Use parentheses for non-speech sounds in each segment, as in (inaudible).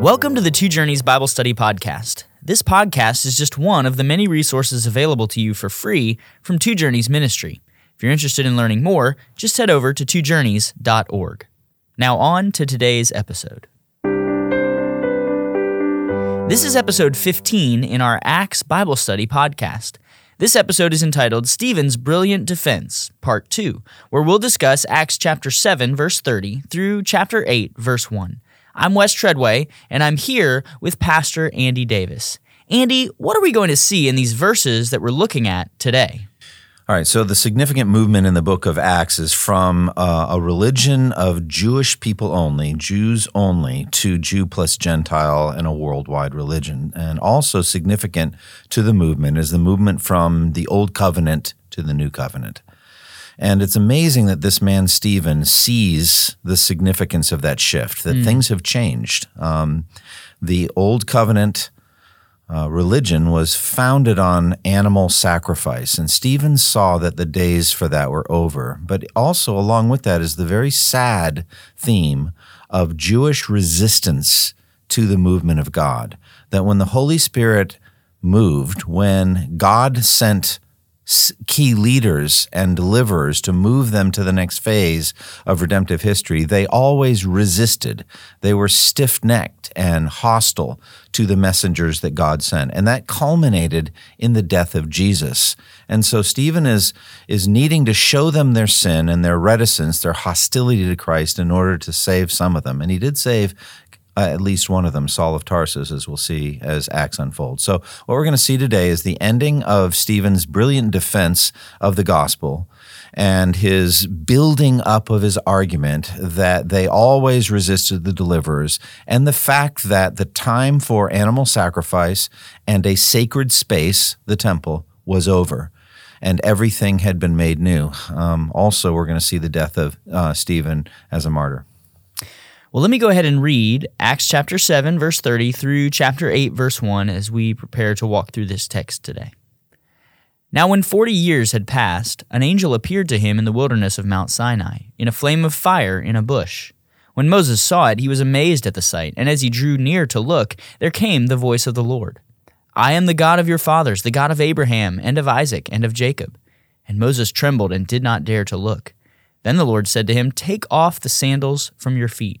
Welcome to the Two Journeys Bible Study Podcast. This podcast is just one of the many resources available to you for free from Two Journeys Ministry. If you're interested in learning more, just head over to twojourneys.org. Now, on to today's episode. This is episode 15 in our Acts Bible Study podcast. This episode is entitled Stephen's Brilliant Defense, Part 2, where we'll discuss Acts chapter 7, verse 30 through chapter 8, verse 1. I'm Wes Treadway, and I'm here with Pastor Andy Davis. Andy, what are we going to see in these verses that we're looking at today? All right, so the significant movement in the book of Acts is from uh, a religion of Jewish people only, Jews only, to Jew plus Gentile and a worldwide religion. And also significant to the movement is the movement from the Old Covenant to the New Covenant. And it's amazing that this man, Stephen, sees the significance of that shift, that mm. things have changed. Um, the old covenant uh, religion was founded on animal sacrifice, and Stephen saw that the days for that were over. But also, along with that, is the very sad theme of Jewish resistance to the movement of God. That when the Holy Spirit moved, when God sent key leaders and deliverers to move them to the next phase of redemptive history, they always resisted. They were stiff necked and hostile to the messengers that God sent. And that culminated in the death of Jesus. And so Stephen is, is needing to show them their sin and their reticence, their hostility to Christ in order to save some of them. And he did save uh, at least one of them, Saul of Tarsus, as we'll see as Acts unfolds. So, what we're going to see today is the ending of Stephen's brilliant defense of the gospel and his building up of his argument that they always resisted the deliverers, and the fact that the time for animal sacrifice and a sacred space, the temple, was over. And everything had been made new. Um, also, we're going to see the death of uh, Stephen as a martyr. Well, let me go ahead and read Acts chapter 7, verse 30 through chapter 8, verse 1 as we prepare to walk through this text today. Now, when forty years had passed, an angel appeared to him in the wilderness of Mount Sinai, in a flame of fire in a bush. When Moses saw it, he was amazed at the sight, and as he drew near to look, there came the voice of the Lord I am the God of your fathers, the God of Abraham, and of Isaac, and of Jacob. And Moses trembled and did not dare to look. Then the Lord said to him, Take off the sandals from your feet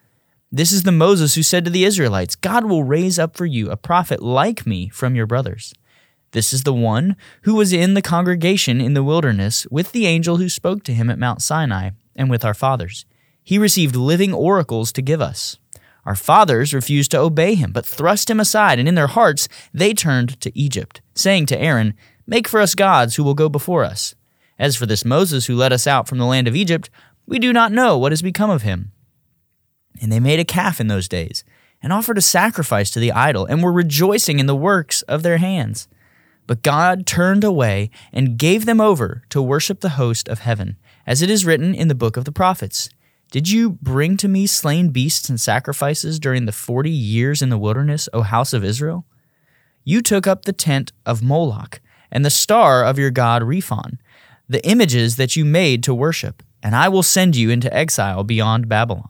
This is the Moses who said to the Israelites, God will raise up for you a prophet like me from your brothers. This is the one who was in the congregation in the wilderness with the angel who spoke to him at Mount Sinai and with our fathers. He received living oracles to give us. Our fathers refused to obey him, but thrust him aside, and in their hearts they turned to Egypt, saying to Aaron, Make for us gods who will go before us. As for this Moses who led us out from the land of Egypt, we do not know what has become of him. And they made a calf in those days, and offered a sacrifice to the idol, and were rejoicing in the works of their hands. But God turned away and gave them over to worship the host of heaven, as it is written in the book of the prophets. Did you bring to me slain beasts and sacrifices during the forty years in the wilderness, O house of Israel? You took up the tent of Moloch, and the star of your god Rephan, the images that you made to worship, and I will send you into exile beyond Babylon.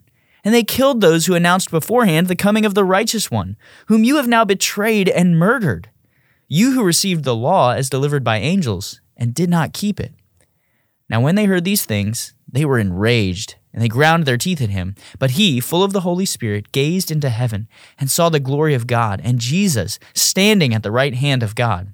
And they killed those who announced beforehand the coming of the righteous one, whom you have now betrayed and murdered. You who received the law as delivered by angels and did not keep it. Now, when they heard these things, they were enraged, and they ground their teeth at him. But he, full of the Holy Spirit, gazed into heaven and saw the glory of God and Jesus standing at the right hand of God.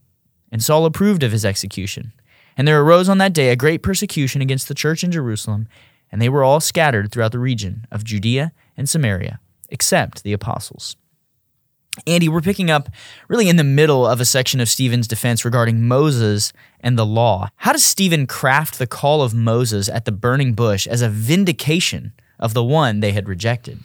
And Saul approved of his execution. And there arose on that day a great persecution against the church in Jerusalem, and they were all scattered throughout the region of Judea and Samaria, except the apostles. Andy, we're picking up really in the middle of a section of Stephen's defense regarding Moses and the law. How does Stephen craft the call of Moses at the burning bush as a vindication of the one they had rejected?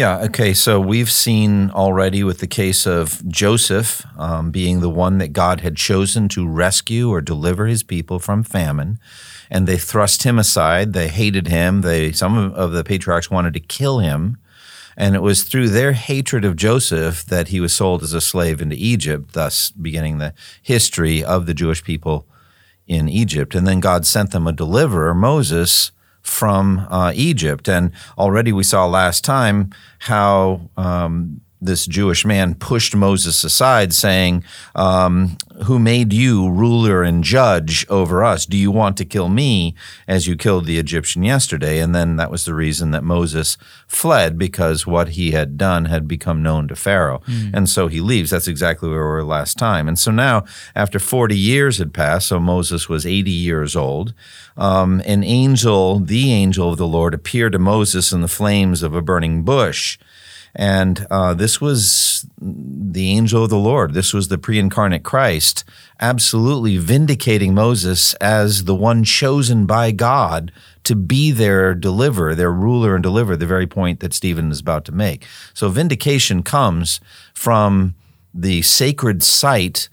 Yeah, okay. So we've seen already with the case of Joseph um, being the one that God had chosen to rescue or deliver his people from famine. And they thrust him aside. They hated him. They some of the patriarchs wanted to kill him. And it was through their hatred of Joseph that he was sold as a slave into Egypt, thus beginning the history of the Jewish people in Egypt. And then God sent them a deliverer, Moses, from uh, Egypt. And already we saw last time how um, this Jewish man pushed Moses aside, saying, um, Who made you ruler and judge over us? Do you want to kill me as you killed the Egyptian yesterday? And then that was the reason that Moses fled because what he had done had become known to Pharaoh. Mm. And so he leaves. That's exactly where we were last time. And so now, after 40 years had passed, so Moses was 80 years old, um, an angel, the angel of the Lord, appeared to Moses in the flames of a burning bush. And uh, this was the angel of the Lord. This was the pre incarnate Christ, absolutely vindicating Moses as the one chosen by God to be their deliverer, their ruler and deliverer, the very point that Stephen is about to make. So vindication comes from the sacred site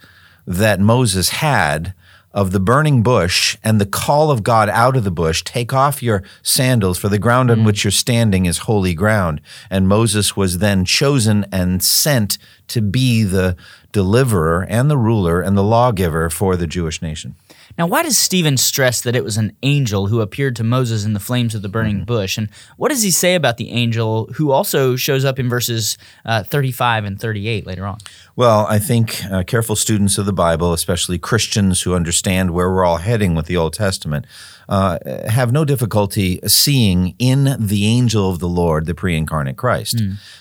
that Moses had of the burning bush and the call of God out of the bush, take off your sandals, for the ground on mm. which you're standing is holy ground. And Moses was then chosen and sent to be the deliverer and the ruler and the lawgiver for the Jewish nation. Now, why does Stephen stress that it was an angel who appeared to Moses in the flames of the burning mm-hmm. bush? And what does he say about the angel who also shows up in verses uh, 35 and 38 later on? Well, I think uh, careful students of the Bible, especially Christians who understand where we're all heading with the Old Testament, uh, have no difficulty seeing in the angel of the Lord the pre incarnate Christ.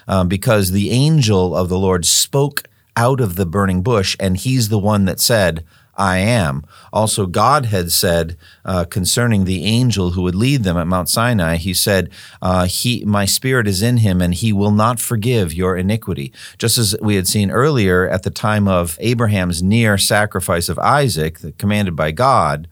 Mm. because the angel of the Lord spoke out of the burning bush, and he's the one that said, I am. Also, God had said uh, concerning the angel who would lead them at Mount Sinai, He said, uh, "He, my spirit is in him, and he will not forgive your iniquity." Just as we had seen earlier at the time of Abraham's near sacrifice of Isaac, commanded by God.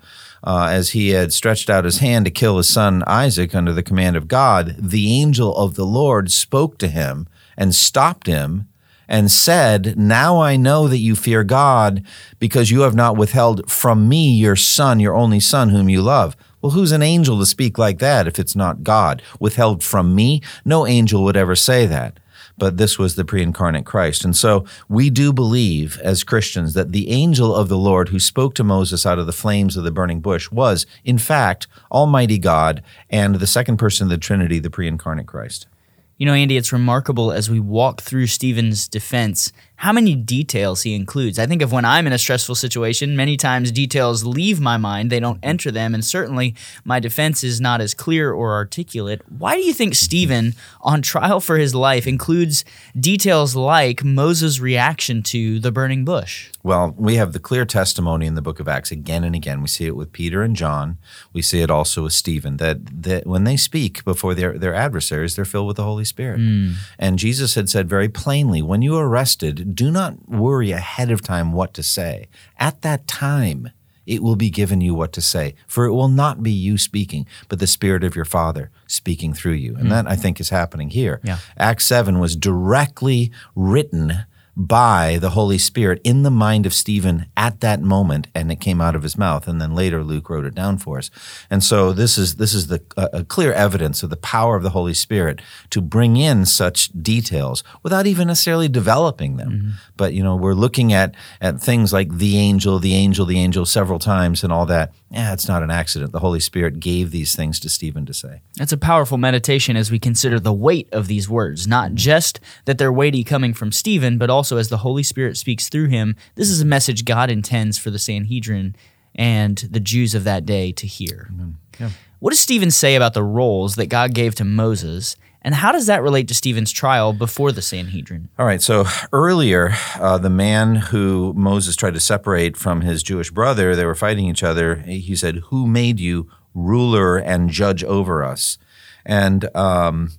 Uh, as he had stretched out his hand to kill his son Isaac under the command of God, the angel of the Lord spoke to him and stopped him and said, Now I know that you fear God because you have not withheld from me your son, your only son, whom you love. Well, who's an angel to speak like that if it's not God? Withheld from me? No angel would ever say that. But this was the pre incarnate Christ. And so we do believe as Christians that the angel of the Lord who spoke to Moses out of the flames of the burning bush was, in fact, Almighty God and the second person of the Trinity, the pre incarnate Christ. You know, Andy, it's remarkable as we walk through Stephen's defense how many details he includes. I think of when I'm in a stressful situation, many times details leave my mind, they don't enter them, and certainly my defense is not as clear or articulate. Why do you think Stephen, on trial for his life, includes details like Moses' reaction to the burning bush? Well, we have the clear testimony in the book of Acts again and again. We see it with Peter and John. We see it also with Stephen that, that when they speak before their, their adversaries, they're filled with the Holy Spirit. Mm. And Jesus had said very plainly, when you are arrested, do not worry ahead of time what to say. At that time, it will be given you what to say. For it will not be you speaking, but the Spirit of your Father speaking through you. And hmm. that, I think, is happening here. Yeah. Acts 7 was directly written by the Holy Spirit in the mind of Stephen at that moment, and it came out of his mouth. And then later, Luke wrote it down for us. And so this is this is the a clear evidence of the power of the Holy Spirit to bring in such details without even necessarily developing them. Mm-hmm. But you know, we're looking at at things like the angel, the angel, the angel several times, and all that. Yeah, it's not an accident. The Holy Spirit gave these things to Stephen to say. That's a powerful meditation as we consider the weight of these words, not just that they're weighty coming from Stephen, but also as the Holy Spirit speaks through him. This is a message God intends for the Sanhedrin and the Jews of that day to hear. Yeah. What does Stephen say about the roles that God gave to Moses and how does that relate to Stephen's trial before the Sanhedrin? All right. So earlier, uh, the man who Moses tried to separate from his Jewish brother, they were fighting each other. He said, Who made you ruler and judge over us? And um,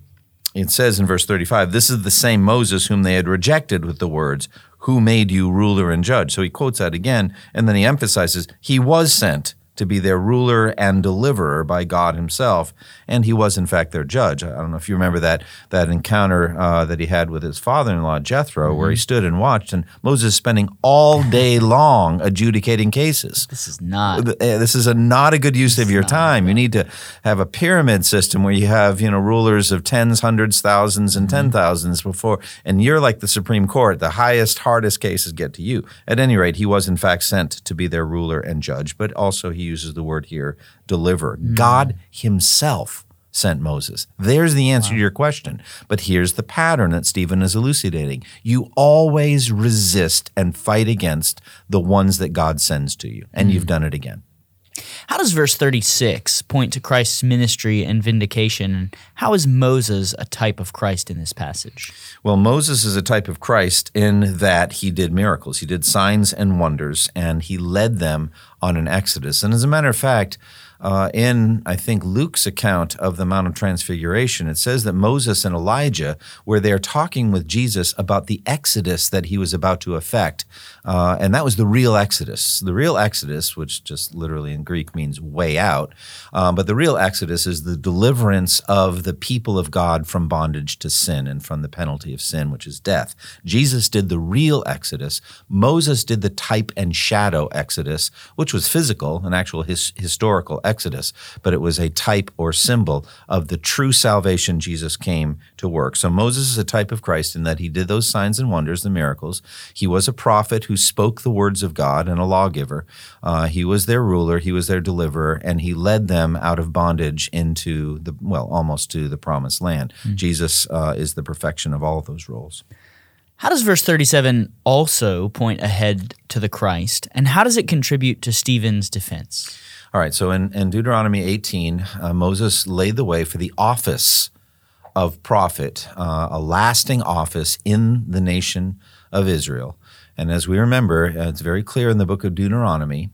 it says in verse 35, This is the same Moses whom they had rejected with the words, Who made you ruler and judge? So he quotes that again, and then he emphasizes, He was sent to be their ruler and deliverer by God Himself, and he was in fact their judge. I don't know if you remember that that encounter uh, that he had with his father-in-law Jethro, mm-hmm. where he stood and watched, and Moses spending all (laughs) day long adjudicating cases. This is not. Eh, this is a not a good use of your time. You need to have a pyramid system where you have you know rulers of tens, hundreds, thousands, and mm-hmm. ten thousands before, and you're like the Supreme Court. The highest, hardest cases get to you. At any rate, he was in fact sent to be their ruler and judge, but also he uses the word here, deliver. Mm. God Himself sent Moses. There's the answer wow. to your question. But here's the pattern that Stephen is elucidating. You always resist and fight against the ones that God sends to you, and mm. you've done it again. How does verse 36 point to Christ's ministry and vindication? And how is Moses a type of Christ in this passage? Well, Moses is a type of Christ in that he did miracles, he did signs and wonders, and he led them on an exodus. And as a matter of fact, uh, in, I think, Luke's account of the Mount of Transfiguration, it says that Moses and Elijah were there talking with Jesus about the exodus that he was about to effect. Uh, and that was the real exodus. The real exodus, which just literally in Greek means way out, um, but the real exodus is the deliverance of the people of God from bondage to sin and from the penalty of sin, which is death. Jesus did the real exodus. Moses did the type and shadow exodus, which was physical, an actual his, historical Exodus, but it was a type or symbol of the true salvation Jesus came to work. So Moses is a type of Christ in that he did those signs and wonders, the miracles. He was a prophet who spoke the words of God and a lawgiver. Uh, he was their ruler, he was their deliverer, and he led them out of bondage into the, well, almost to the promised land. Mm-hmm. Jesus uh, is the perfection of all of those roles. How does verse 37 also point ahead to the Christ, and how does it contribute to Stephen's defense? All right, so in, in Deuteronomy 18, uh, Moses laid the way for the office of prophet, uh, a lasting office in the nation of Israel. And as we remember, it's very clear in the book of Deuteronomy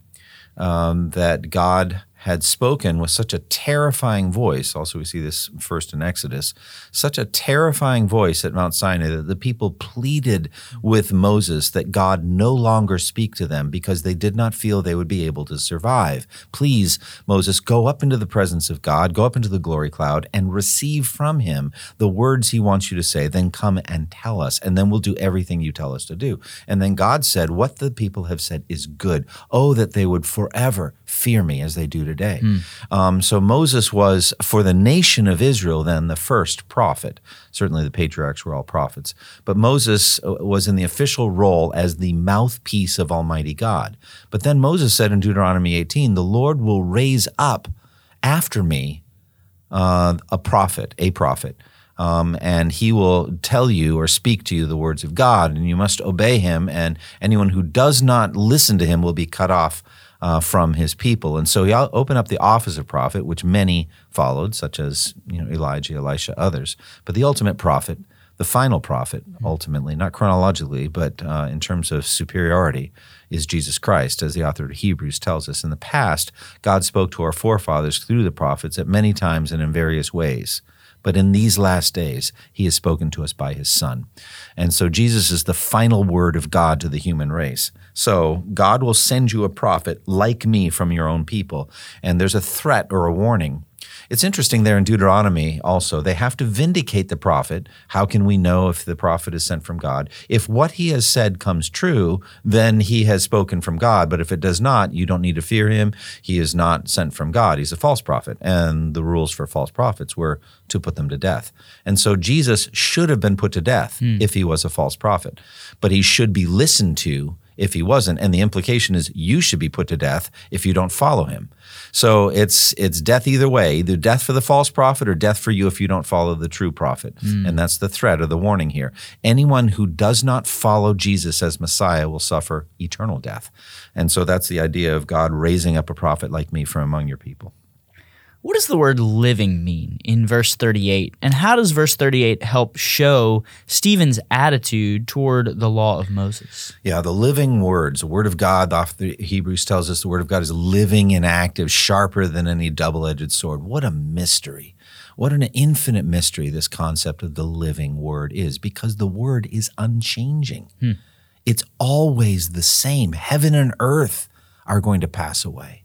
um, that God had spoken with such a terrifying voice. Also, we see this first in Exodus, such a terrifying voice at Mount Sinai that the people pleaded with Moses that God no longer speak to them because they did not feel they would be able to survive. Please, Moses, go up into the presence of God, go up into the glory cloud, and receive from him the words he wants you to say. Then come and tell us, and then we'll do everything you tell us to do. And then God said, What the people have said is good. Oh, that they would forever fear me as they do today. Mm. Um, so Moses was, for the nation of Israel, then the first prophet. Certainly the patriarchs were all prophets. But Moses uh, was in the official role as the mouthpiece of Almighty God. But then Moses said in Deuteronomy 18, The Lord will raise up after me uh, a prophet, a prophet. Um, and he will tell you or speak to you the words of God, and you must obey him. And anyone who does not listen to him will be cut off uh, from his people. And so he opened up the office of prophet, which many followed, such as you know Elijah, Elisha, others. But the ultimate prophet, the final prophet, ultimately, not chronologically, but uh, in terms of superiority, is Jesus Christ, as the author of Hebrews tells us. In the past, God spoke to our forefathers through the prophets at many times and in various ways. but in these last days, he has spoken to us by his Son. And so Jesus is the final word of God to the human race. So God will send you a prophet like me from your own people. And there's a threat or a warning it's interesting there in Deuteronomy also, they have to vindicate the prophet. How can we know if the prophet is sent from God? If what he has said comes true, then he has spoken from God. But if it does not, you don't need to fear him. He is not sent from God. He's a false prophet. And the rules for false prophets were to put them to death. And so Jesus should have been put to death hmm. if he was a false prophet. But he should be listened to if he wasn't. And the implication is you should be put to death if you don't follow him. So it's it's death either way, either death for the false prophet or death for you if you don't follow the true prophet. Mm. And that's the threat or the warning here. Anyone who does not follow Jesus as Messiah will suffer eternal death. And so that's the idea of God raising up a prophet like me from among your people. What does the word living mean in verse 38? And how does verse 38 help show Stephen's attitude toward the law of Moses? Yeah, the living words, the word of God, off the Hebrews tells us the word of God is living and active, sharper than any double edged sword. What a mystery. What an infinite mystery this concept of the living word is, because the word is unchanging. Hmm. It's always the same. Heaven and earth are going to pass away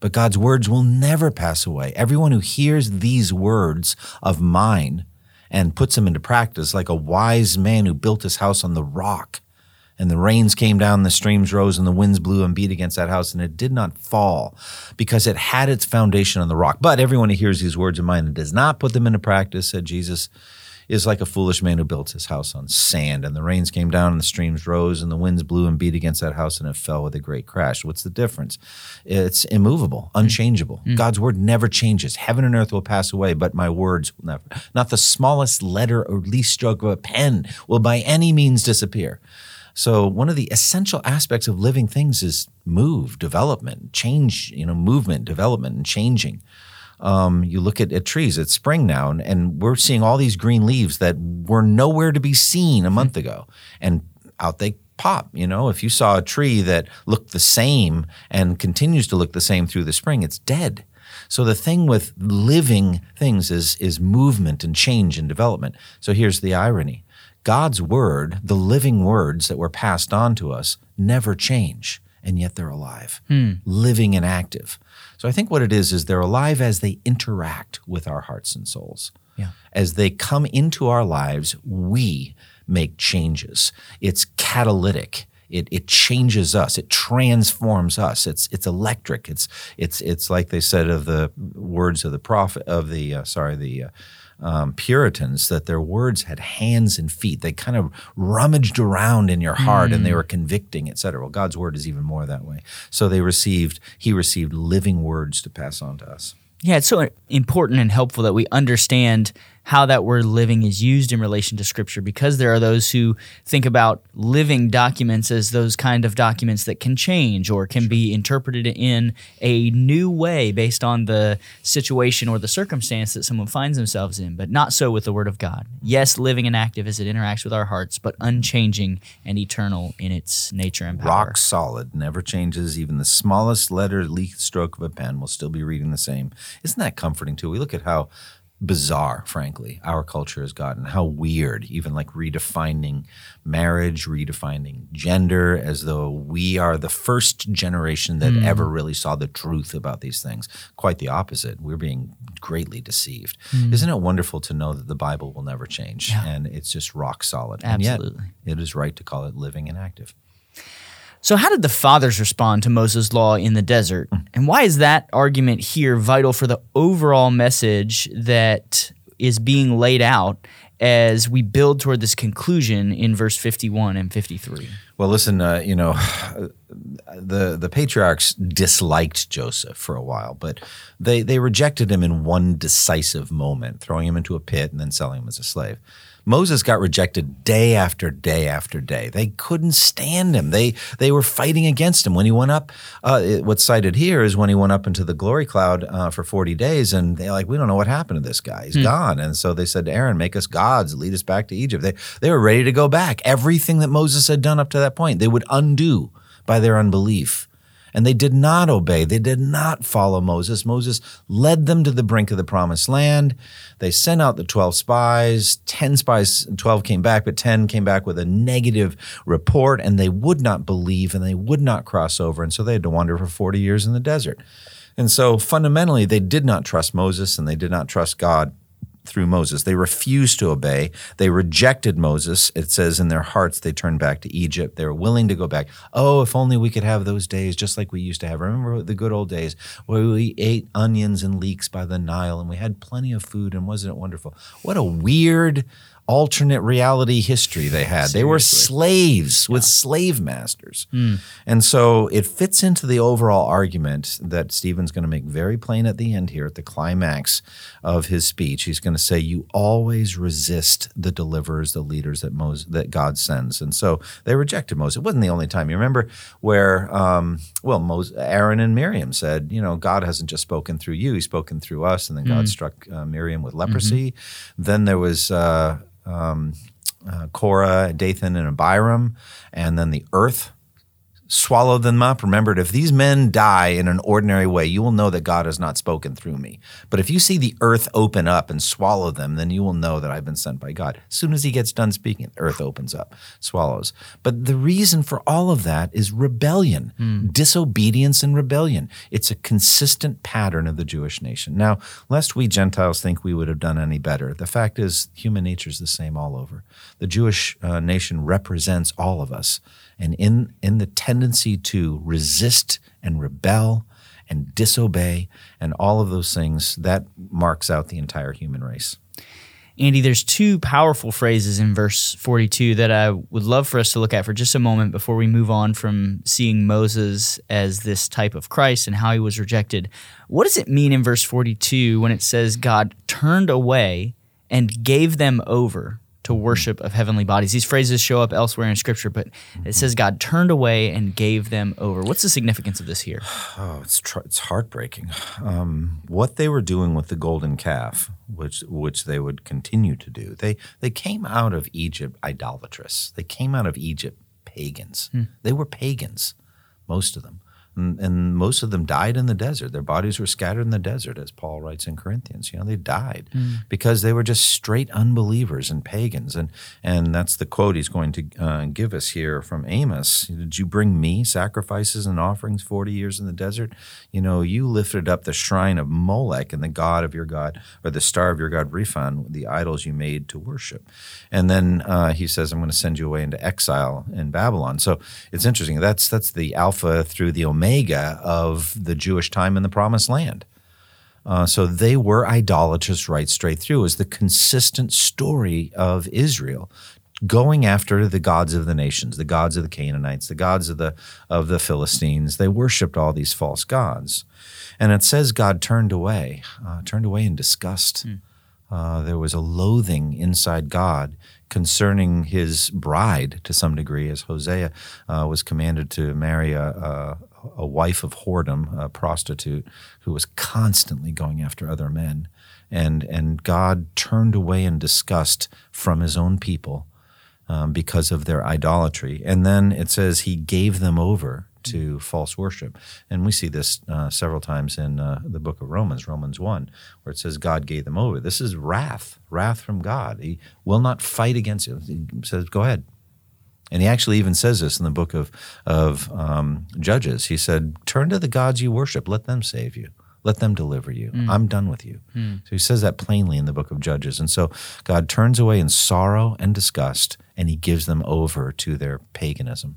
but God's words will never pass away. Everyone who hears these words of mine and puts them into practice, like a wise man who built his house on the rock, and the rains came down, the streams rose, and the winds blew and beat against that house, and it did not fall because it had its foundation on the rock. But everyone who hears these words of mine and does not put them into practice, said Jesus, is like a foolish man who built his house on sand, and the rains came down, and the streams rose, and the winds blew and beat against that house, and it fell with a great crash. What's the difference? It's immovable, mm. unchangeable. Mm. God's word never changes. Heaven and earth will pass away, but my words will never. Not the smallest letter or least stroke of a pen will by any means disappear. So one of the essential aspects of living things is move, development, change, you know, movement, development, and changing. Um, you look at, at, trees, it's spring now, and, and, we're seeing all these green leaves that were nowhere to be seen a month mm-hmm. ago. And out they pop. You know, if you saw a tree that looked the same and continues to look the same through the spring, it's dead. So the thing with living things is, is movement and change and development. So here's the irony God's word, the living words that were passed on to us, never change, and yet they're alive, hmm. living and active. So I think what it is is they're alive as they interact with our hearts and souls. Yeah. As they come into our lives, we make changes. It's catalytic. It, it changes us. It transforms us. It's it's electric. It's it's it's like they said of the words of the prophet of the uh, sorry the uh, um, Puritans that their words had hands and feet. They kind of rummaged around in your heart mm. and they mm. were convicting, et cetera. Well, God's word is even more that way. So they received, he received living words to pass on to us. Yeah, it's so important and helpful that we understand how that word living is used in relation to scripture because there are those who think about living documents as those kind of documents that can change or can sure. be interpreted in a new way based on the situation or the circumstance that someone finds themselves in, but not so with the word of God. Yes, living and active as it interacts with our hearts, but unchanging and eternal in its nature and power. Rock solid, never changes. Even the smallest letter, least stroke of a pen will still be reading the same. Isn't that comforting too? We look at how bizarre, frankly, our culture has gotten. How weird, even like redefining marriage, redefining gender, as though we are the first generation that mm. ever really saw the truth about these things. Quite the opposite. We're being greatly deceived. Mm. Isn't it wonderful to know that the Bible will never change yeah. and it's just rock solid? Absolutely. And yet, it is right to call it living and active. So, how did the fathers respond to Moses' law in the desert? And why is that argument here vital for the overall message that is being laid out as we build toward this conclusion in verse 51 and 53? Well, listen, uh, you know, (sighs) the the patriarchs disliked Joseph for a while, but they they rejected him in one decisive moment, throwing him into a pit and then selling him as a slave. Moses got rejected day after day after day. They couldn't stand him. They they were fighting against him when he went up. Uh, what's cited here is when he went up into the glory cloud uh, for forty days, and they're like, "We don't know what happened to this guy. He's hmm. gone." And so they said to Aaron, "Make us gods, lead us back to Egypt." They they were ready to go back. Everything that Moses had done up to that point, they would undo by their unbelief. And they did not obey. They did not follow Moses. Moses led them to the brink of the promised land. They sent out the 12 spies. 10 spies, 12 came back, but 10 came back with a negative report, and they would not believe and they would not cross over. And so they had to wander for 40 years in the desert. And so fundamentally, they did not trust Moses and they did not trust God through Moses. They refused to obey. They rejected Moses. It says in their hearts they turned back to Egypt. They were willing to go back. Oh, if only we could have those days just like we used to have. Remember the good old days where we ate onions and leeks by the Nile and we had plenty of food and wasn't it wonderful? What a weird alternate reality history they had. Seriously. They were slaves yeah. with slave masters. Mm. And so it fits into the overall argument that Stephen's going to make very plain at the end here, at the climax of his speech. He's going to say, You always resist the deliverers, the leaders that Moses, that God sends. And so they rejected Moses. It wasn't the only time. You remember where, um, well, Moses, Aaron and Miriam said, You know, God hasn't just spoken through you, He's spoken through us. And then God mm. struck uh, Miriam with leprosy. Mm-hmm. Then there was, uh, um, uh, Korah, Dathan, and Abiram, and then the earth swallowed them up. Remember, if these men die in an ordinary way, you will know that God has not spoken through me. But if you see the earth open up and swallow them, then you will know that I've been sent by God. As soon as he gets done speaking, the earth opens up, swallows. But the reason for all of that is rebellion, mm. disobedience and rebellion. It's a consistent pattern of the Jewish nation. Now, lest we Gentiles think we would have done any better, the fact is human nature is the same all over. The Jewish uh, nation represents all of us and in, in the tendency to resist and rebel and disobey and all of those things, that marks out the entire human race. Andy, there's two powerful phrases in verse 42 that I would love for us to look at for just a moment before we move on from seeing Moses as this type of Christ and how he was rejected. What does it mean in verse 42 when it says God turned away and gave them over to worship of heavenly bodies. These phrases show up elsewhere in Scripture, but it says God turned away and gave them over. What's the significance of this here? Oh, it's tr- it's heartbreaking. Um, what they were doing with the golden calf, which which they would continue to do, they they came out of Egypt idolatrous. They came out of Egypt pagans. Hmm. They were pagans, most of them. And, and, most of them died in the desert. Their bodies were scattered in the desert, as Paul writes in Corinthians. You know, they died mm. because they were just straight unbelievers and pagans. And and that's the quote he's going to uh, give us here from Amos. Did you bring me sacrifices and offerings forty years in the desert? You know, you lifted up the shrine of Molech and the god of your god, or the star of your god Rephan, the idols you made to worship. And then uh, he says, "I'm going to send you away into exile in Babylon." So it's interesting. That's that's the alpha through the omega omega of the Jewish time in the Promised Land. Uh, so they were idolatrous right straight through. Was the consistent story of Israel going after the gods of the nations, the gods of the Canaanites, the gods of the of the Philistines. They worshipped all these false gods, and it says God turned away, uh, turned away in disgust. Mm. Uh, there was a loathing inside God concerning his bride to some degree, as Hosea uh, was commanded to marry a, a, a wife of whoredom, a prostitute, who was constantly going after other men. And, and God turned away in disgust from his own people um, because of their idolatry. And then it says he gave them over to false worship. And we see this uh, several times in uh, the book of Romans, Romans 1, where it says God gave them over. This is wrath, wrath from God. He will not fight against you. He says, go ahead, and he actually even says this in the book of, of um, Judges. He said, Turn to the gods you worship, let them save you. Let them deliver you. Mm. I'm done with you. Mm. So he says that plainly in the book of Judges. And so God turns away in sorrow and disgust, and he gives them over to their paganism.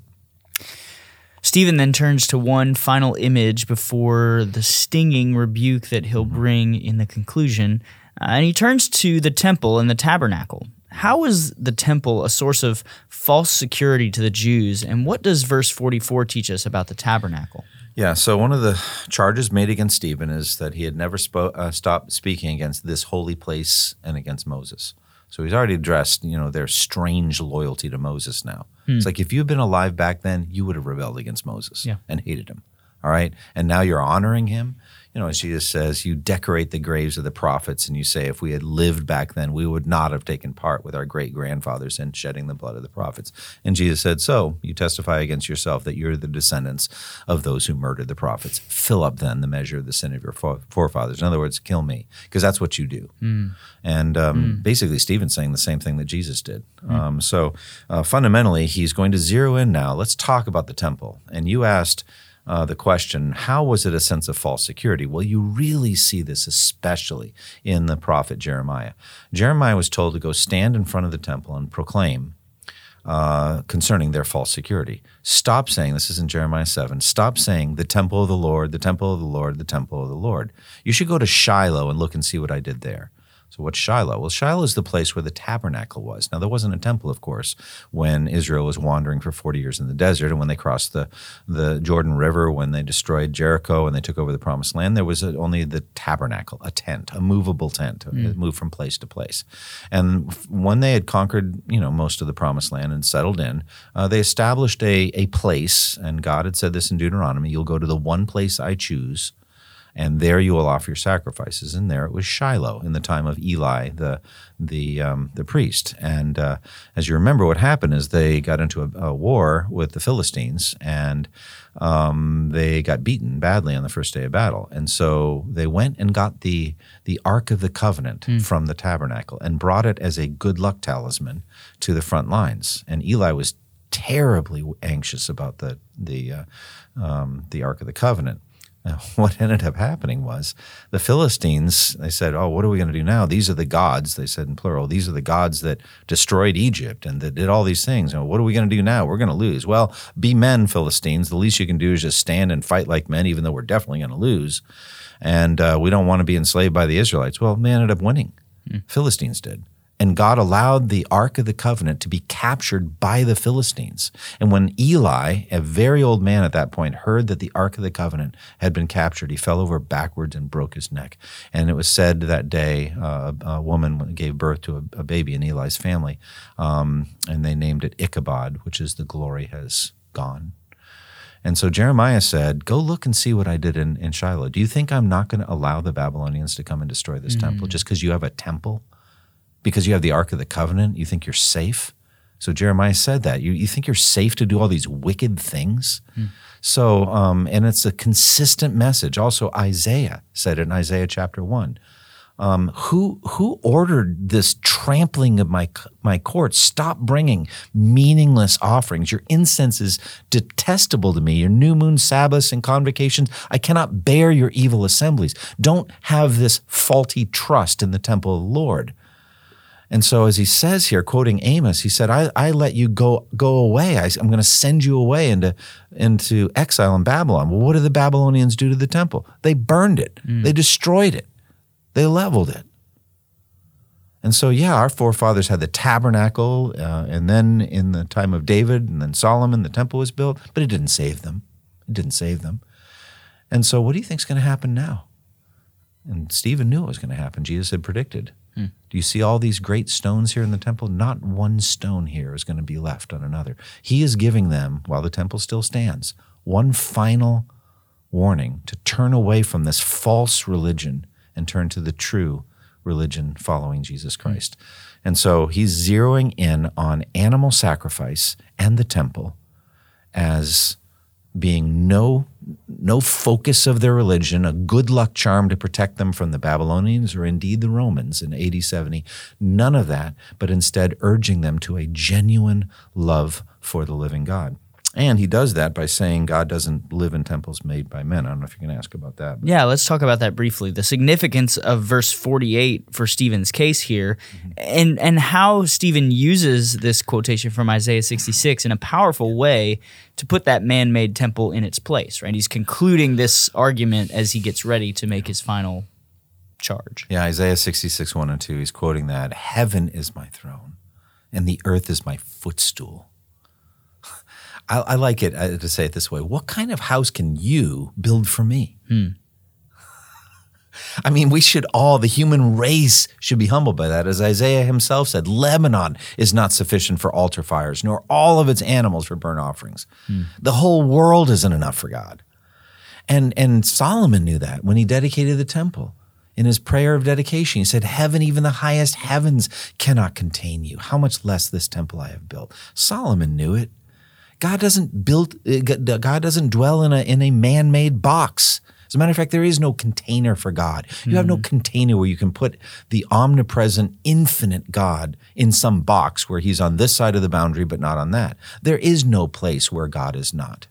Stephen then turns to one final image before the stinging rebuke that he'll mm-hmm. bring in the conclusion. Uh, and he turns to the temple and the tabernacle. How is the temple a source of false security to the Jews, and what does verse 44 teach us about the tabernacle? Yeah, so one of the charges made against Stephen is that he had never spo- uh, stopped speaking against this holy place and against Moses. So he's already addressed, you know, their strange loyalty to Moses now. Hmm. It's like if you had been alive back then, you would have rebelled against Moses yeah. and hated him. All right. And now you're honoring him you know, as Jesus says, you decorate the graves of the prophets, and you say, if we had lived back then, we would not have taken part with our great grandfathers in shedding the blood of the prophets. And Jesus said, so you testify against yourself that you're the descendants of those who murdered the prophets. Fill up then the measure of the sin of your forefathers. In other words, kill me, because that's what you do. Mm. And um, mm. basically, Stephen's saying the same thing that Jesus did. Mm. Um, so uh, fundamentally, he's going to zero in now. Let's talk about the temple. And you asked uh, the question, how was it a sense of false security? Well, you really see this especially in the prophet Jeremiah. Jeremiah was told to go stand in front of the temple and proclaim uh, concerning their false security. Stop saying, this is in Jeremiah 7, stop saying, the temple of the Lord, the temple of the Lord, the temple of the Lord. You should go to Shiloh and look and see what I did there. So, what's Shiloh? Well, Shiloh is the place where the tabernacle was. Now, there wasn't a temple, of course, when Israel was wandering for 40 years in the desert and when they crossed the, the Jordan River, when they destroyed Jericho and they took over the promised land. There was only the tabernacle, a tent, a movable tent, mm. moved from place to place. And when they had conquered, you know, most of the promised land and settled in, uh, they established a, a place, and God had said this in Deuteronomy you'll go to the one place I choose and there you will offer your sacrifices. And there it was Shiloh in the time of Eli, the the um, the priest. And uh, as you remember, what happened is they got into a, a war with the Philistines, and um, they got beaten badly on the first day of battle. And so they went and got the the Ark of the Covenant mm. from the tabernacle and brought it as a good luck talisman to the front lines. And Eli was terribly anxious about the the uh, um, the Ark of the Covenant. (laughs) what ended up happening was the Philistines, they said, Oh, what are we going to do now? These are the gods, they said in plural, these are the gods that destroyed Egypt and that did all these things. And what are we going to do now? We're going to lose. Well, be men, Philistines. The least you can do is just stand and fight like men, even though we're definitely going to lose. And uh, we don't want to be enslaved by the Israelites. Well, they ended up winning. Mm. Philistines did. And God allowed the Ark of the Covenant to be captured by the Philistines. And when Eli, a very old man at that point, heard that the Ark of the Covenant had been captured, he fell over backwards and broke his neck. And it was said that day uh, a woman gave birth to a, a baby in Eli's family, um, and they named it Ichabod, which is the glory has gone. And so Jeremiah said, Go look and see what I did in, in Shiloh. Do you think I'm not going to allow the Babylonians to come and destroy this mm. temple just because you have a temple? Because you have the Ark of the Covenant, you think you're safe. So Jeremiah said that. You, you think you're safe to do all these wicked things? Hmm. So, um, and it's a consistent message. Also, Isaiah said it in Isaiah chapter 1. Um, who who ordered this trampling of my my courts? Stop bringing meaningless offerings. Your incense is detestable to me. Your new moon Sabbaths and convocations. I cannot bear your evil assemblies. Don't have this faulty trust in the temple of the Lord. And so, as he says here, quoting Amos, he said, I, I let you go, go away. I, am going to send you away into, into exile in Babylon. Well, what did the Babylonians do to the temple? They burned it, mm. they destroyed it, they leveled it. And so, yeah, our forefathers had the tabernacle, uh, and then in the time of David and then Solomon, the temple was built, but it didn't save them. It didn't save them. And so, what do you think is going to happen now? And Stephen knew it was going to happen. Jesus had predicted. Do you see all these great stones here in the temple? Not one stone here is going to be left on another. He is giving them, while the temple still stands, one final warning to turn away from this false religion and turn to the true religion following Jesus hmm. Christ. And so he's zeroing in on animal sacrifice and the temple as being no no focus of their religion, a good luck charm to protect them from the Babylonians or indeed the Romans in AD 70. None of that, but instead urging them to a genuine love for the living God. And he does that by saying God doesn't live in temples made by men. I don't know if you can ask about that. But. Yeah, let's talk about that briefly. The significance of verse 48 for Stephen's case here mm-hmm. and and how Stephen uses this quotation from Isaiah 66 in a powerful way to put that man-made temple in its place, right? He's concluding this argument as he gets ready to make his final charge. Yeah, Isaiah 66, 1 and 2, he's quoting that. Heaven is my throne, and the earth is my footstool. I, I like it uh, to say it this way. What kind of house can you build for me? Hmm. (laughs) I mean, we should all, the human race should be humbled by that. As Isaiah himself said, Lebanon is not sufficient for altar fires, nor all of its animals for burnt offerings. Hmm. The whole world isn't enough for God. And, and Solomon knew that when he dedicated the temple. In his prayer of dedication, he said, Heaven, even the highest heavens, cannot contain you. How much less this temple I have built? Solomon knew it. God doesn't build, uh, God doesn't dwell in a, in a man made box. As a matter of fact, there is no container for God. You mm-hmm. have no container where you can put the omnipresent, infinite God in some box where he's on this side of the boundary but not on that. There is no place where God is not.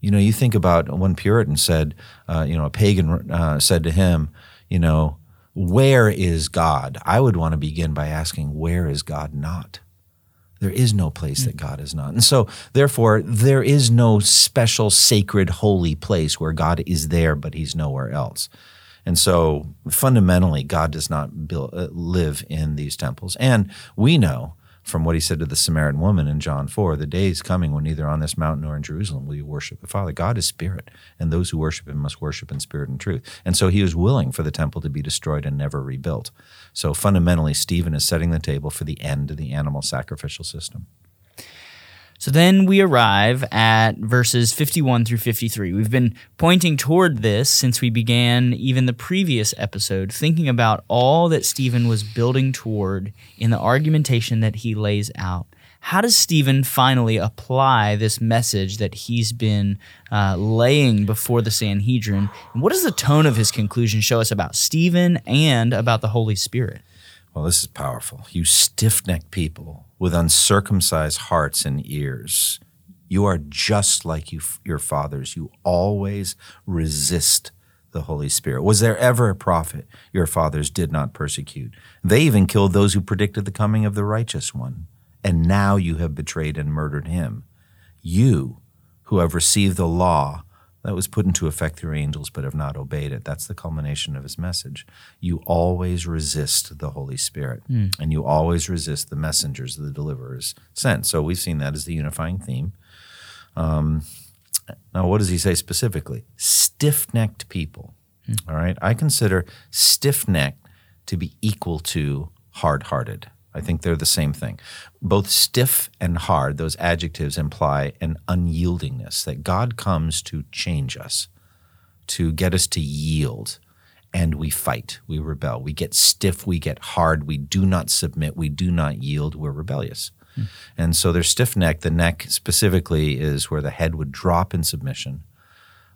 You know, you think about one Puritan said, uh, you know, a pagan uh, said to him, you know, where is God? I would want to begin by asking, where is God not? There is no place that God is not. And so, therefore, there is no special, sacred, holy place where God is there, but he's nowhere else. And so, fundamentally, God does not build, uh, live in these temples. And we know from what he said to the Samaritan woman in John 4 the day is coming when neither on this mountain nor in Jerusalem will you worship the Father. God is spirit, and those who worship him must worship in spirit and truth. And so he was willing for the temple to be destroyed and never rebuilt. So fundamentally, Stephen is setting the table for the end of the animal sacrificial system. So then we arrive at verses 51 through 53. We've been pointing toward this since we began even the previous episode, thinking about all that Stephen was building toward in the argumentation that he lays out. How does Stephen finally apply this message that he's been uh, laying before the Sanhedrin? And what does the tone of his conclusion show us about Stephen and about the Holy Spirit? Well, this is powerful. You stiff necked people with uncircumcised hearts and ears. You are just like you, your fathers. You always resist the Holy Spirit. Was there ever a prophet your fathers did not persecute? They even killed those who predicted the coming of the righteous one. And now you have betrayed and murdered him. You, who have received the law that was put into effect through angels but have not obeyed it. That's the culmination of his message. You always resist the Holy Spirit mm. and you always resist the messengers the deliverers sent. So we've seen that as the unifying theme. Um, now, what does he say specifically? Stiff necked people. Mm. All right. I consider stiff necked to be equal to hard hearted. I think they're the same thing. Both stiff and hard, those adjectives imply an unyieldingness, that God comes to change us, to get us to yield. And we fight, we rebel. We get stiff, we get hard, we do not submit, we do not yield, we're rebellious. Hmm. And so they're stiff neck. The neck specifically is where the head would drop in submission,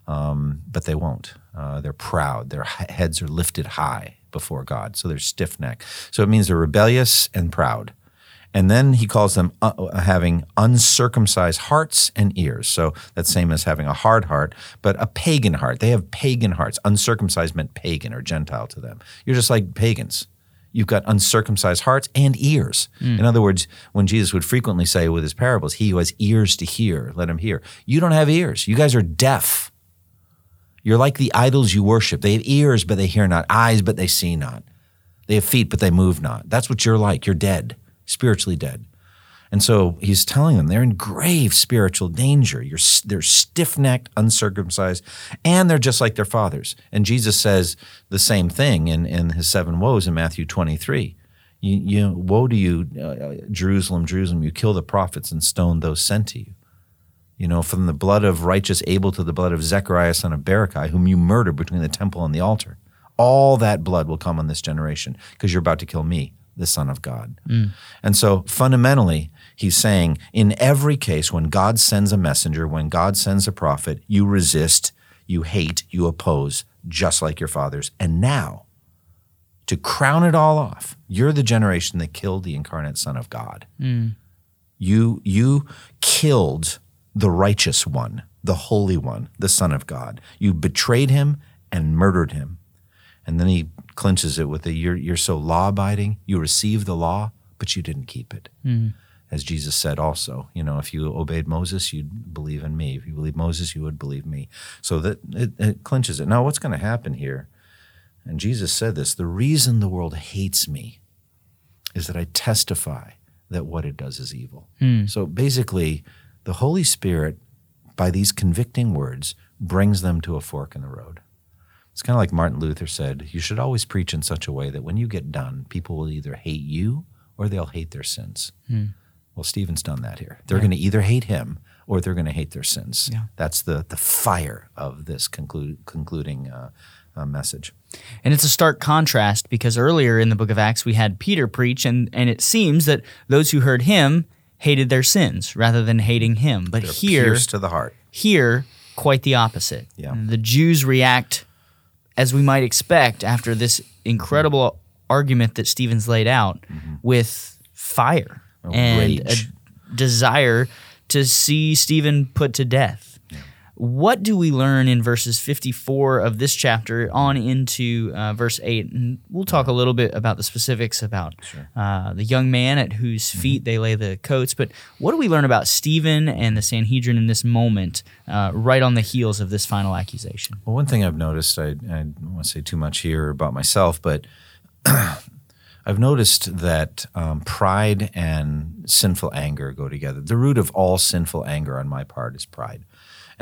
um, but they won't. Uh, they're proud, their heads are lifted high before God. So they're stiff necked. So it means they're rebellious and proud. And then he calls them uh, uh, having uncircumcised hearts and ears. So that's same as having a hard heart, but a pagan heart. They have pagan hearts. Uncircumcised meant pagan or Gentile to them. You're just like pagans. You've got uncircumcised hearts and ears. Mm. In other words, when Jesus would frequently say with his parables, He who has ears to hear, let him hear. You don't have ears. You guys are deaf. You're like the idols you worship. They have ears, but they hear not, eyes, but they see not. They have feet, but they move not. That's what you're like. You're dead, spiritually dead. And so he's telling them they're in grave spiritual danger. You're, they're stiff necked, uncircumcised, and they're just like their fathers. And Jesus says the same thing in, in his seven woes in Matthew 23. You, you woe to you, uh, Jerusalem, Jerusalem, you kill the prophets and stone those sent to you you know, from the blood of righteous Abel to the blood of Zechariah, son of Berechiah, whom you murdered between the temple and the altar. All that blood will come on this generation because you're about to kill me, the Son of God. Mm. And so fundamentally, he's saying in every case, when God sends a messenger, when God sends a prophet, you resist, you hate, you oppose, just like your fathers. And now, to crown it all off, you're the generation that killed the incarnate Son of God. Mm. You, you killed the righteous one, the holy one, the Son of God. You betrayed him and murdered him. And then he clinches it with a you're, you're so law abiding, you received the law, but you didn't keep it. Mm. As Jesus said also, you know, if you obeyed Moses, you'd believe in me. If you believe Moses, you would believe me. So that it, it clinches it. Now, what's going to happen here? And Jesus said this the reason the world hates me is that I testify that what it does is evil. Mm. So basically, the Holy Spirit, by these convicting words, brings them to a fork in the road. It's kind of like Martin Luther said you should always preach in such a way that when you get done, people will either hate you or they'll hate their sins. Hmm. Well, Stephen's done that here. They're going to either hate him or they're going to hate their sins. Yeah. That's the the fire of this conclude, concluding uh, uh, message. And it's a stark contrast because earlier in the book of Acts we had Peter preach, and, and it seems that those who heard him hated their sins rather than hating him. But They're here, to the heart. here, quite the opposite. Yeah. The Jews react as we might expect after this incredible argument that Stephen's laid out with fire and Mm-hmm. rage. a desire to see Stephen put to death. What do we learn in verses 54 of this chapter on into uh, verse 8? And we'll talk a little bit about the specifics about uh, the young man at whose Mm-hmm. feet they lay the coats. But what do we learn about Stephen and the Sanhedrin in this moment, uh, right on the heels of this final accusation? Well, one thing I've noticed, I, I don't want to say too much here about myself, but (clears throat) I've noticed that um, pride and sinful anger go together. The root of all sinful anger on my part is pride.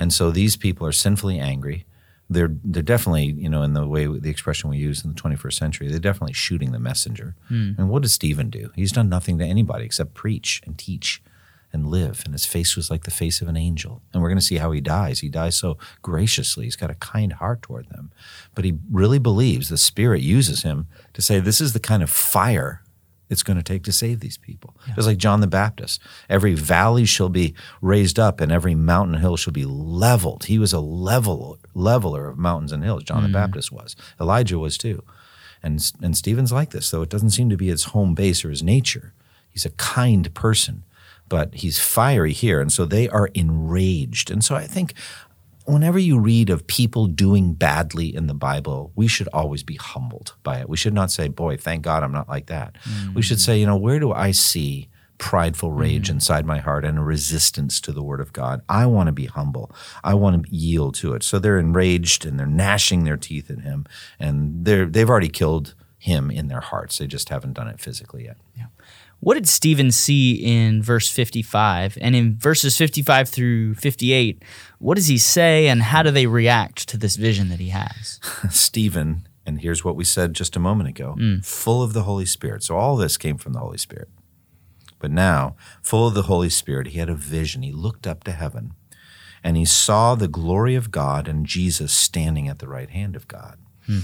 And so these people are sinfully angry. They're, they're definitely, you know, in the way, the expression we use in the 21st century, they're definitely shooting the messenger. Hmm. And what does Stephen do? He's done nothing to anybody except preach and teach and live. And his face was like the face of an angel. And we're going to see how he dies. He dies so graciously. He's got a kind heart toward them. But he really believes the Spirit uses him to say, this is the kind of fire it's going to take to save these people. Just like John the Baptist. Every valley shall be raised up and every mountain and hill shall be leveled. He was a level, leveler of mountains and hills. John the mm. Baptist was. Elijah was too. And, and Stephen's like this, though it doesn't seem to be his home base or his nature. He's a kind person, but he's fiery here. And so they are enraged. And so I think whenever you read of people doing badly in the Bible, we should always be humbled by it. We should not say, boy, thank God I'm not like that. We should say, you know, where do I see prideful rage mm-hmm. inside my heart and a resistance to the word of God? I want to be humble. I want to yield to it. So they're enraged and they're gnashing their teeth at him and they're they've already killed him in their hearts. They just haven't done it physically yet. What did Stephen see in verse 55? And in verses 55 through 58, what does he say and how do they react to this vision that he has? (laughs) Stephen, and here's what we said just a moment ago mm. full of the Holy Spirit. So all this came from the Holy Spirit. But now, full of the Holy Spirit, he had a vision. He looked up to heaven and he saw the glory of God and Jesus standing at the right hand of God. Hmm.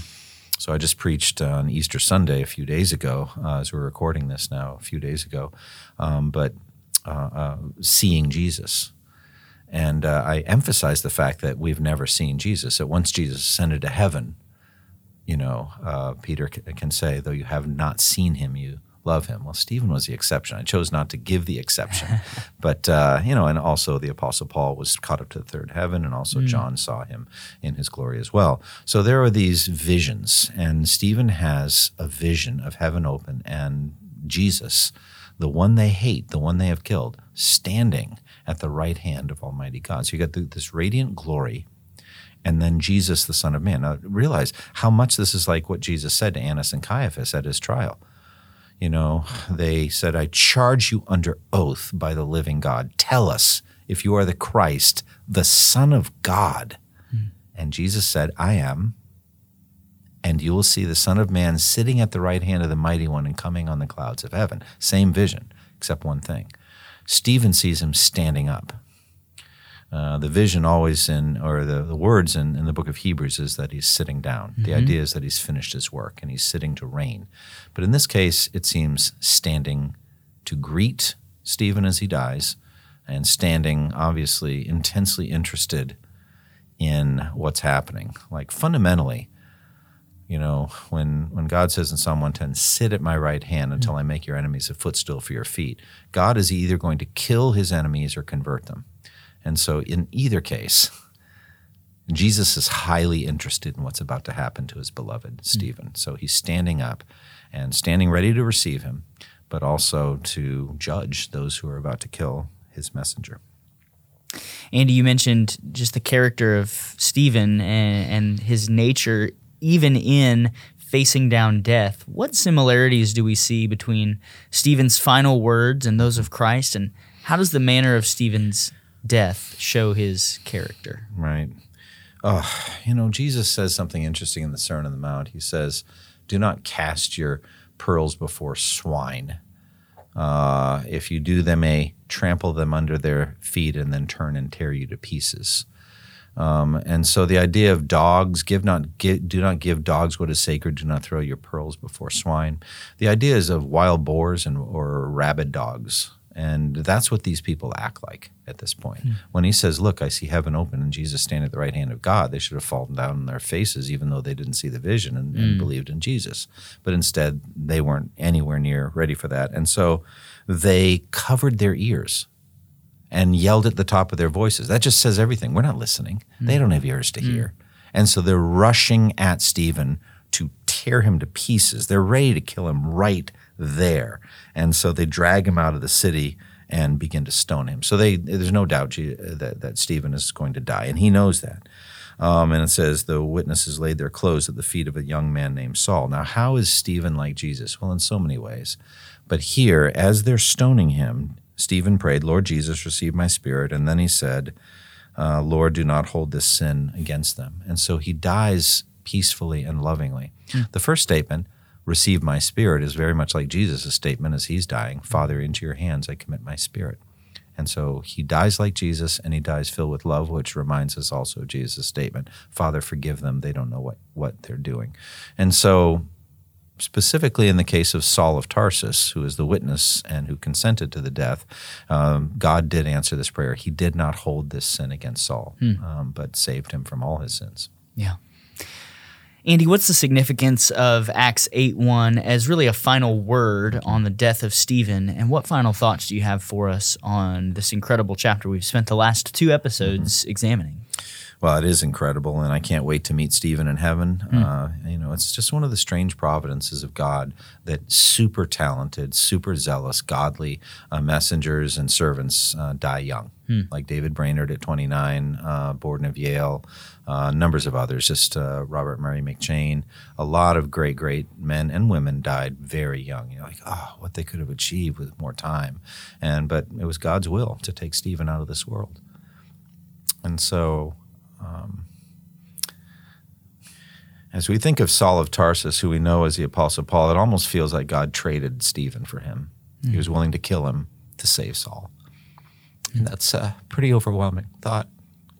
So I just preached on Easter Sunday a few days ago, uh, as we're recording this now, a few days ago, um, but uh, uh, seeing Jesus. And uh, I emphasize the fact that we've never seen Jesus. That once Jesus ascended to heaven, you know, uh, Peter c- can say, though you have not seen him, you love him. Well, Stephen was the exception. I chose not to give the exception. (laughs) but, uh, you know, and also the Apostle Paul was caught up to the third heaven, and also John saw him in his glory as well. So there are these visions, and Stephen has a vision of heaven open and Jesus, the one they hate, the one they have killed, standing at the right hand of Almighty God. So you got this radiant glory and then Jesus, the Son of Man. Now, realize how much this is like what Jesus said to Annas and Caiaphas at his trial. You know, they said, I charge you under oath by the living God. Tell us if you are the Christ, the Son of God. Hmm. And Jesus said, I am. And you will see the Son of Man sitting at the right hand of the Mighty One and coming on the clouds of heaven. Same vision, except one thing. Stephen sees him standing up. Uh, the vision always in, or the, the words in, in the book of Hebrews is that he's sitting down. The idea is that he's finished his work and he's sitting to reign. But in this case, it seems standing to greet Stephen as he dies and standing, obviously, intensely interested in what's happening. Like fundamentally, you know, when, when God says in Psalm 110, sit at my right hand until I make your enemies a footstool for your feet, God is either going to kill his enemies or convert them. And so, in either case, Jesus is highly interested in what's about to happen to his beloved mm. Stephen. So he's standing up and standing ready to receive him, but also to judge those who are about to kill his messenger. Andy, you mentioned just the character of Stephen and, and his nature, even in facing down death. What similarities do we see between Stephen's final words and those of Christ? And how does the manner of Stephen's death show his character? Right. Oh, you know, Jesus says something interesting in the Sermon on the Mount. He says, Do not cast your pearls before swine. Uh, if you do, they may trample them under their feet and then turn and tear you to pieces. Um, and so the idea of dogs, give not, give, do not give dogs what is sacred. Do not throw your pearls before swine. The idea is of wild boars and or rabid dogs, and that's what these people act like at this point. Mm. When he says, "Look, I see heaven open and Jesus standing at the right hand of God," they should have fallen down on their faces, even though they didn't see the vision and, mm. and hmm. believed in Jesus. But instead, they weren't anywhere near ready for that, and so they covered their ears and yelled at the top of their voices. That just says everything. We're not listening. Mm. They don't have ears to mm. hear. And so they're rushing at Stephen to tear him to pieces. They're ready to kill him right there. And so they drag him out of the city and begin to stone him. So they, there's no doubt that, that Stephen is going to die, and he knows that. Um, and it says the witnesses laid their clothes at the feet of a young man named Saul. Now, how is Stephen like Jesus? Well, in so many ways. But here, as they're stoning him, Stephen prayed, Lord Jesus, receive my spirit. And then he said, uh, Lord, do not hold this sin against them. And so he dies peacefully and lovingly. Mm. The first statement, receive my spirit, is very much like Jesus' statement as he's dying Father, into your hands I commit my spirit. And so he dies like Jesus and he dies filled with love, which reminds us also of Jesus' statement Father, forgive them. They don't know what, what they're doing. And so specifically in the case of Saul of Tarsus, who is the witness and who consented to the death, um, God did answer this prayer. He did not hold this sin against Saul, hmm. um, but saved him from all his sins. Yeah. Andy, what's the significance of Acts 8 1 as really a final word on the death of Stephen? And what final thoughts do you have for us on this incredible chapter we've spent the last two episodes mm-hmm. examining? Well, it is incredible, and I can't wait to meet Stephen in heaven. Mm. Uh, you know, it's just one of the strange providences of God that super talented, super zealous, godly uh, messengers and servants uh, die young, mm. like David Brainerd at 29, uh, Borden of Yale, uh, numbers of others, just uh, Robert Murray McCheyne. A lot of great, great men and women died very young. You know, like, oh, what they could have achieved with more time, and but it was God's will to take Stephen out of this world, and so um, as we think of Saul of Tarsus, who we know as the Apostle Paul, it almost feels like God traded Stephen for him. Mm. He was willing to kill him to save Saul. And that's a pretty overwhelming thought,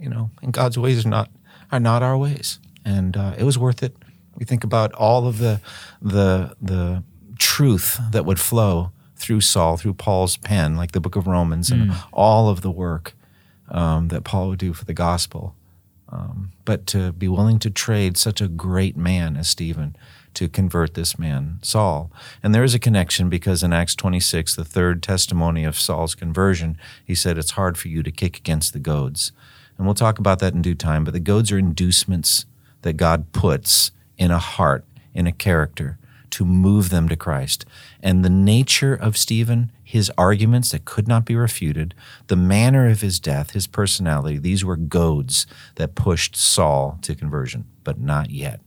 you know. And God's ways are not are not our ways, and uh, it was worth it. We think about all of the the the truth that would flow through Saul, through Paul's pen, like the Book of Romans, and mm. all of the work um, that Paul would do for the gospel. Um, but to be willing to trade such a great man as Stephen to convert this man, Saul. And there is a connection because in Acts 26, the third testimony of Saul's conversion, he said, It's hard for you to kick against the goads. And we'll talk about that in due time, but the goads are inducements that God puts in a heart, in a character, to move them to Christ. And the nature of Stephen, his arguments that could not be refuted, the manner of his death, his personality, these were goads that pushed Saul to conversion, but not yet.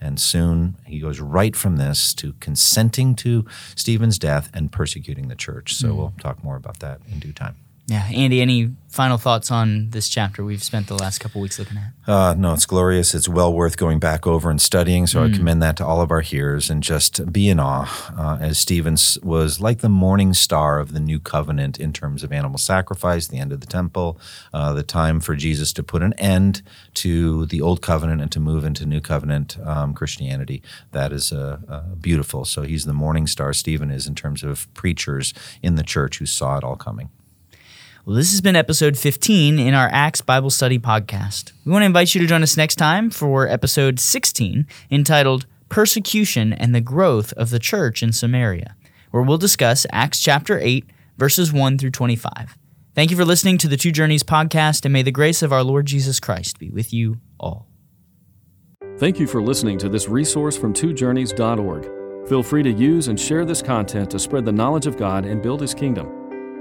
And soon he goes right from this to consenting to Stephen's death and persecuting the church. So mm. we'll talk more about that in due time. Yeah, Andy, any final thoughts on this chapter we've spent the last couple weeks looking at? Uh, no, it's glorious. It's well worth going back over and studying. So mm. I commend that to all of our hearers and just be in awe uh, as Stevens was like the morning star of the new covenant in terms of animal sacrifice, the end of the temple, uh, the time for Jesus to put an end to the old covenant and to move into new covenant um, Christianity. That is uh, uh, beautiful. So he's the morning star, Stephen is, in terms of preachers in the church who saw it all coming. Well, this has been episode 15 in our Acts Bible Study podcast. We want to invite you to join us next time for episode 16 entitled Persecution and the Growth of the Church in Samaria, where we'll discuss Acts chapter 8, verses 1 through 25. Thank you for listening to the Two Journeys podcast, and may the grace of our Lord Jesus Christ be with you all. Thank you for listening to this resource from twojourneys.org. Feel free to use and share this content to spread the knowledge of God and build His kingdom.